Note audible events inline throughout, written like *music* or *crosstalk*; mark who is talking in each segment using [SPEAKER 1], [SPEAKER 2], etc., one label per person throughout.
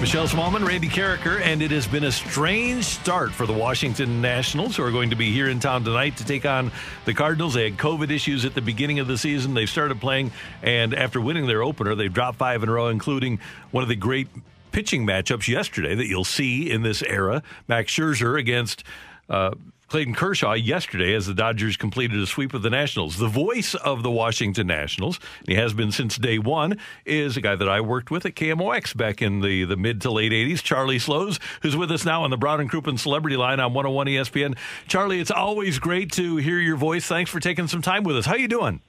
[SPEAKER 1] Michelle Smallmon, Randy Karraker, and it has been a strange start for the Washington Nationals, who are going to be here in town tonight to take on the Cardinals. They had COVID issues at the beginning of the season. They started playing, and after winning their opener, they've dropped five in a row, including one of the great pitching matchups yesterday that you'll see in this era. Max Scherzer against. Uh, Clayton Kershaw yesterday as the Dodgers completed a sweep of the Nationals. The voice of the Washington Nationals, he has been since day one, is a guy that I worked with at KMOX back in the, the mid to late 80s, Charlie Slowes, who's with us now on the Brown and Crouppen Celebrity Line on 101 ESPN. Charlie, it's always great to hear your voice. Thanks for taking some time with us. How you doing?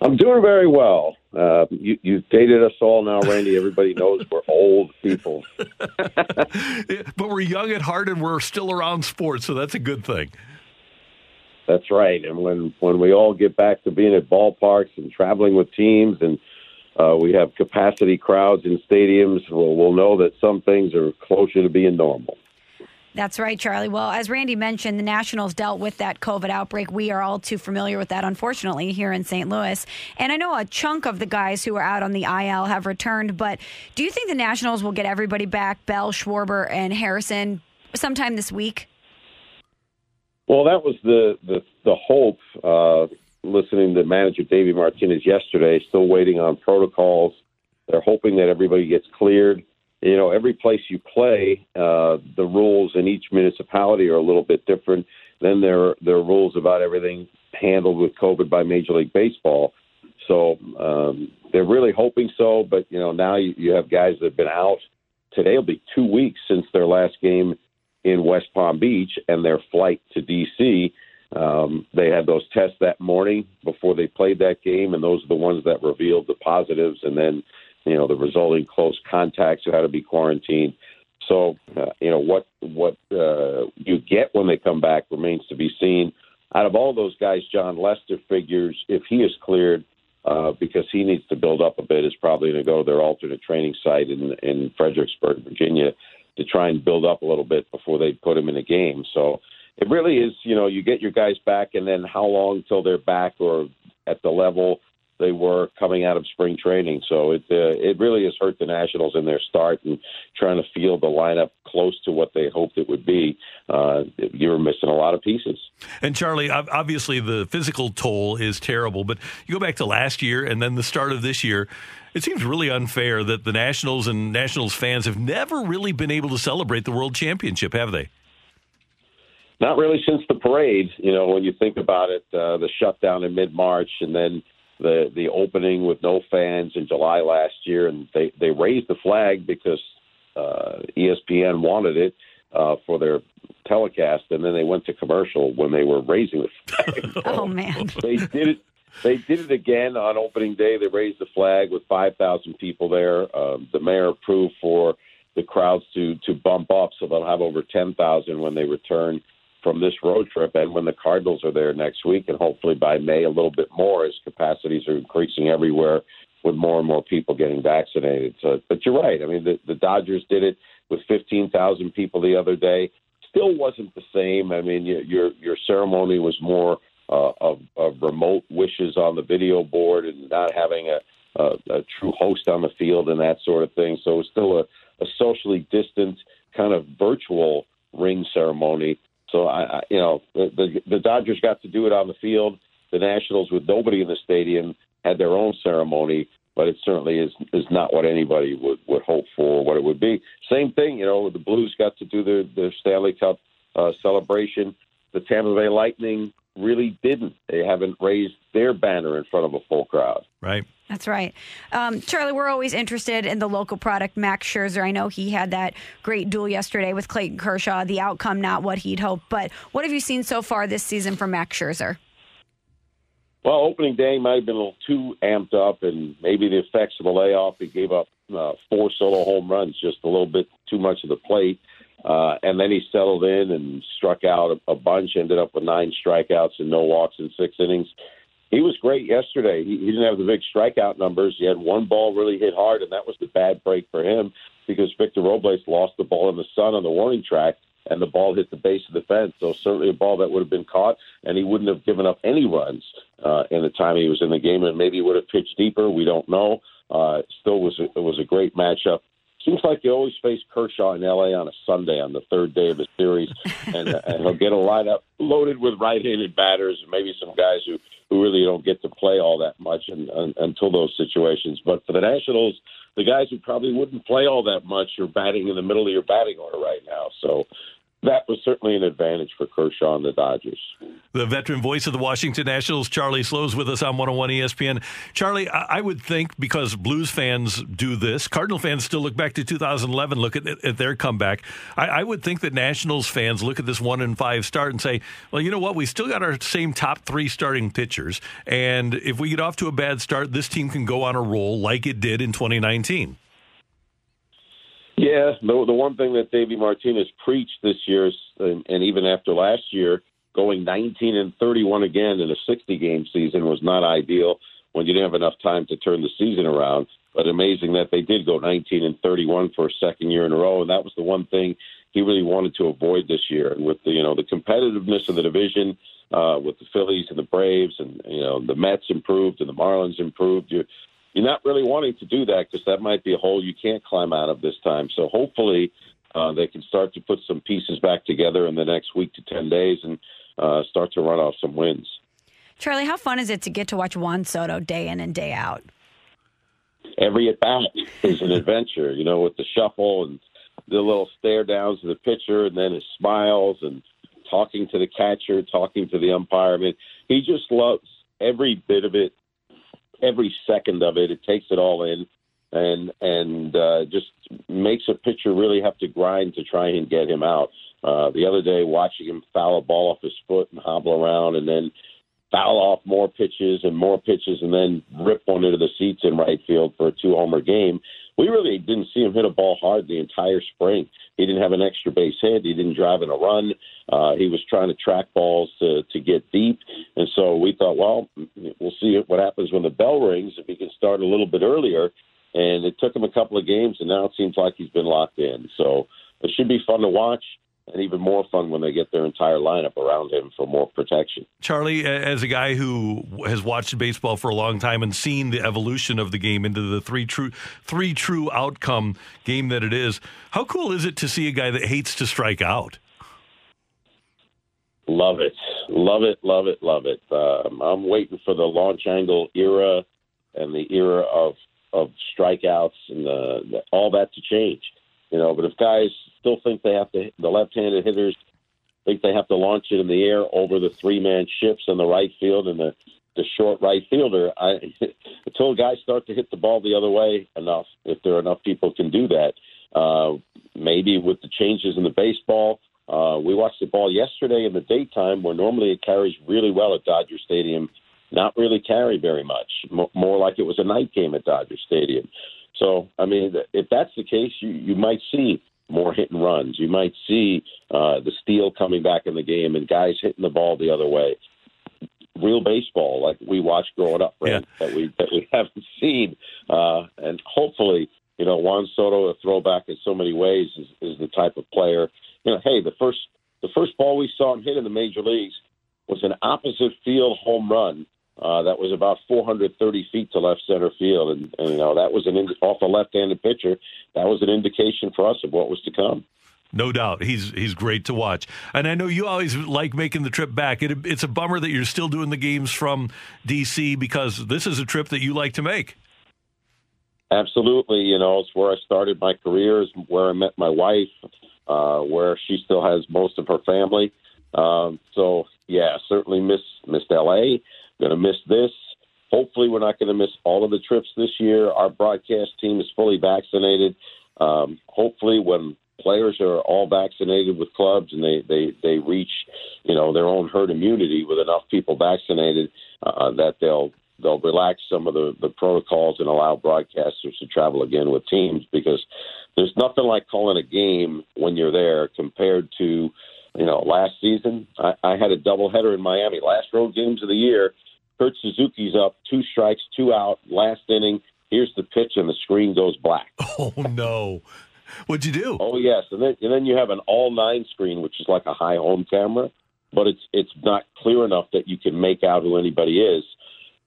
[SPEAKER 2] I'm doing very well. Uh, you, you dated us all now, Randy. Everybody knows we're old people. *laughs*
[SPEAKER 1] but we're young at heart and we're still around sports, so that's a good thing.
[SPEAKER 2] That's right. And when, when we all get back to being at ballparks and traveling with teams and uh, we have capacity crowds in stadiums, we'll, we'll know that some things are closer to being normal.
[SPEAKER 3] That's right, Charlie. Well, as Randy mentioned, the Nationals dealt with that COVID outbreak. We are all too familiar with that, unfortunately, here in St. Louis. And I know a chunk of the guys who are out on the IL have returned, but do you think the Nationals will get everybody back, Bell, Schwarber, and Harrison, sometime this week?
[SPEAKER 2] Well, that was the the, the hope. Uh, listening to manager Davey Martinez yesterday, still waiting on protocols. They're hoping that everybody gets cleared you know, every place you play, uh, the rules in each municipality are a little bit different. Then there there are rules about everything handled with COVID by Major League Baseball. So um, they're really hoping so, but you know now you, you have guys that have been out. Today will be two weeks since their last game in West Palm Beach and their flight to D.C. Um, they had those tests that morning before they played that game, and those are the ones that revealed the positives. And then you know, the resulting close contacts who had to be quarantined. So, uh, you know, what what uh, you get when they come back remains to be seen. Out of all those guys, Jon Lester figures if he is cleared, uh, because he needs to build up a bit, is probably going to go to their alternate training site in in Fredericksburg, Virginia, to try and build up a little bit before they put him in a game. So it really is, you know, you get your guys back, and then how long until they're back or at the level they were coming out of spring training. So it uh, it really has hurt the Nationals in their start and trying to field the lineup close to what they hoped it would be. Uh, you were missing a lot of pieces.
[SPEAKER 1] And Charlie, obviously the physical toll is terrible, but you go back to last year and then the start of this year. It seems really unfair that the Nationals and Nationals fans have never really been able to celebrate the World Championship, have they?
[SPEAKER 2] Not really since the parade. You know, when you think about it, uh, the shutdown in mid March and then the the opening with no fans in July last year, and they they raised the flag because uh, ESPN wanted it uh, for their telecast, and then they went to commercial when they were raising the flag. *laughs*
[SPEAKER 3] oh man! *laughs*
[SPEAKER 2] they did it. They did it again on opening day. They raised the flag with 5,000 people there. Um, the mayor approved for the crowds to to bump up, so they'll have over 10,000 when they return from this road trip and when the Cardinals are there next week, and hopefully by May a little bit more as capacities are increasing everywhere with more and more people getting vaccinated. So, but you're right. I mean, the, the Dodgers did it with 15,000 people the other day. Still wasn't the same. I mean, your your ceremony was more uh, of, of remote wishes on the video board and not having a, a, a true host on the field and that sort of thing. So it was still a, a socially distant kind of virtual ring ceremony so I, I you know, the, the the Dodgers got to do it on the field. The Nationals, with nobody in the stadium, had their own ceremony, but it certainly is is not what anybody would would hope for. What it would be. Same thing, you know. The Blues got to do their their Stanley Cup uh, celebration. The Tampa Bay Lightning really didn't. They haven't raised their banner in front of a full crowd.
[SPEAKER 1] Right.
[SPEAKER 3] That's right. Um, Charlie, we're always interested in the local product, Max Scherzer. I know he had that great duel yesterday with Clayton Kershaw, the outcome not what he'd hoped. But what have you seen so far this season from Max Scherzer?
[SPEAKER 2] Well, opening day might have been a little too amped up, and maybe the effects of the layoff. He gave up uh, four solo home runs, just a little bit too much of the plate. Uh, and then he settled in and struck out a, a bunch, ended up with nine strikeouts and no walks in six innings he was great yesterday. He, he didn't have the big strikeout numbers. He had one ball really hit hard, and that was the bad break for him because Victor Robles lost the ball in the sun on the warning track, and the ball hit the base of the fence. So certainly a ball that would have been caught, and he wouldn't have given up any runs uh, in the time he was in the game, and maybe he would have pitched deeper. We don't know. Uh, still was a, it was a great matchup. Seems like you always face Kershaw in L.A. on a Sunday on the third day of the series, *laughs* and, uh, and he'll get a lineup loaded with right-handed batters, and maybe some guys who who really don't get to play all that much and, and, until those situations. But for the Nationals, the guys who probably wouldn't play all that much are batting in the middle of your batting order right now. So that was certainly an advantage for Kershaw and the Dodgers.
[SPEAKER 1] The veteran voice of the Washington Nationals, Charlie Slowes, with us on 101 ESPN. Charlie, I would think because Blues fans do this, Cardinal fans still look back to 2011, look at, at their comeback. I, I, would think that Nationals fans look at this one and five start and say, well, you know what? We still got our same top three starting pitchers. And if we get off to a bad start, this team can go on a roll like it did in 2019.
[SPEAKER 2] Yeah, the the one thing that Davey Martinez preached this year, and, and even after last year, going 19 and 31 again in a 60 game season was not ideal when you didn't have enough time to turn the season around. But amazing that they did go 19 and 31 for a second year in a row, and that was the one thing he really wanted to avoid this year. And with the you know the competitiveness of the division, uh, with the Phillies and the Braves, and you know the Mets improved and the Marlins improved, you you're not really wanting to do that because that might be a hole you can't climb out of this time. So hopefully uh, they can start to put some pieces back together in the next week to 10 days and uh, start to run off some wins.
[SPEAKER 3] Charlie, how fun is it to get to watch Juan Soto day in and day out?
[SPEAKER 2] Every at bat is an adventure, you know, with the shuffle and the little stare downs to the pitcher and then his smiles and talking to the catcher, talking to the umpire. I mean, he just loves every bit of it every second of it. It takes it all in, and and uh, just makes a pitcher really have to grind to try and get him out. Uh, the other day, watching him foul a ball off his foot and hobble around, and then foul off more pitches and more pitches, and then rip one into the seats in right field for a two homer game. We really didn't see him hit a ball hard the entire spring. He didn't have an extra base hit. He didn't drive in a run. Uh, he was trying to track balls to, to get deep. And so we thought, well, we'll see what happens when the bell rings if he can start a little bit earlier. And it took him a couple of games, and now it seems like he's been locked in. So it should be fun to watch and even more fun when they get their entire lineup around him for more protection.
[SPEAKER 1] Charlie, as a guy who has watched baseball for a long time and seen the evolution of the game into the three true three true outcome game that it is, how cool is it to see a guy that hates to strike out?
[SPEAKER 2] Love it, love it, love it, love it. Um, I'm waiting for the launch angle era and the era of of strikeouts and the, the, all that to change. You know, but if guys still think they have to, the left-handed hitters think they have to launch it in the air over the three-man shifts in the right field and the the short right fielder. I *laughs* until guys start to hit the ball the other way enough, if there are enough people can do that. Uh, maybe with the changes in the baseball, uh, we watched the ball yesterday in the daytime, where normally it carries really well at Dodger Stadium. Not really carry very much, more like it was a night game at Dodger Stadium. So, I mean, if that's the case, you, you might see more hit and runs. You might see uh, the steal coming back in the game and guys hitting the ball the other way. Real baseball, like we watched growing up, right? Yeah. That we that we *laughs* haven't seen, uh, and hopefully, you know, Juan Soto, a throwback in so many ways, is, is the type of player. You know, hey, the first the first ball we saw him hit in the major leagues was an opposite field home run uh, that was about 430 feet to left center field, and, and you know that was an ind- off a left-handed pitcher. That was an indication for us of what was to come.
[SPEAKER 1] No doubt, he's he's great to watch, and I know you always like making the trip back. It, it's a bummer that you're still doing the games from DC because this is a trip that you like to make.
[SPEAKER 2] Absolutely, you know it's where I started my career, is where I met my wife, uh, where she still has most of her family. Um, so yeah, certainly miss missed LA. Going to miss this. Hopefully, we're not going to miss all of the trips this year. Our broadcast team is fully vaccinated. Um, hopefully, when players are all vaccinated with clubs and they they they reach you know their own herd immunity with enough people vaccinated uh, that they'll they'll relax some of the the protocols and allow broadcasters to travel again with teams because there's nothing like calling a game when you're there compared to you know last season I, I had a doubleheader in Miami last road games of the year Kurt Suzuki's up two strikes two out last inning here's the pitch and the screen goes black *laughs*
[SPEAKER 1] Oh no. What'd you do?
[SPEAKER 2] Oh yes, and then and then you have an all nine screen, which is like a high home camera, but it's it's not clear enough that you can make out who anybody is.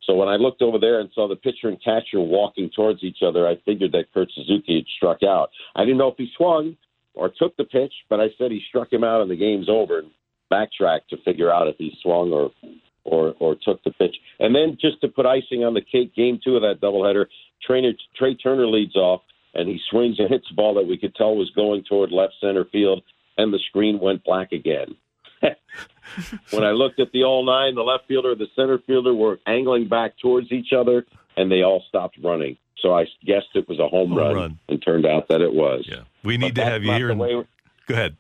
[SPEAKER 2] So when I looked over there and saw the pitcher and catcher walking towards each other, I figured that Kurt Suzuki had struck out. I didn't know if he swung or took the pitch, but I said he struck him out and the game's over. And backtrack to figure out if he swung or or or took the pitch. And then just to put icing on the cake, game two of that doubleheader, Trainer Trea Turner leads off and he swings and hits a ball that we could tell was going toward left center field, and the screen went black again. *laughs* when I looked at the all nine, the left fielder the center fielder were angling back towards each other, and they all stopped running. So I guessed it was a home,
[SPEAKER 1] Home
[SPEAKER 2] run,
[SPEAKER 1] run.
[SPEAKER 2] and turned out that it was.
[SPEAKER 1] Yeah, we
[SPEAKER 2] But
[SPEAKER 1] need to have you here. in-
[SPEAKER 2] way-
[SPEAKER 1] Go ahead.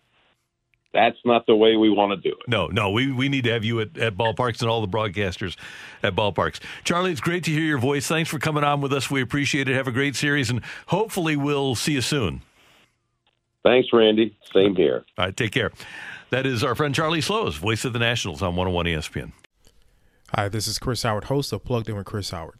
[SPEAKER 2] That's not the way we want to do it.
[SPEAKER 1] No, no, we, we need to have you at, at ballparks and all the broadcasters at ballparks. Charlie, it's great to hear your voice. Thanks for coming on with us. We appreciate it. Have a great series, and hopefully we'll see you soon.
[SPEAKER 2] Thanks, Randy. Same here.
[SPEAKER 1] All right, take care. That is our friend Charlie Slowes, voice of the Nationals on 101 ESPN.
[SPEAKER 4] Hi, this is Chris Howard, host of Plugged In with Chris Howard.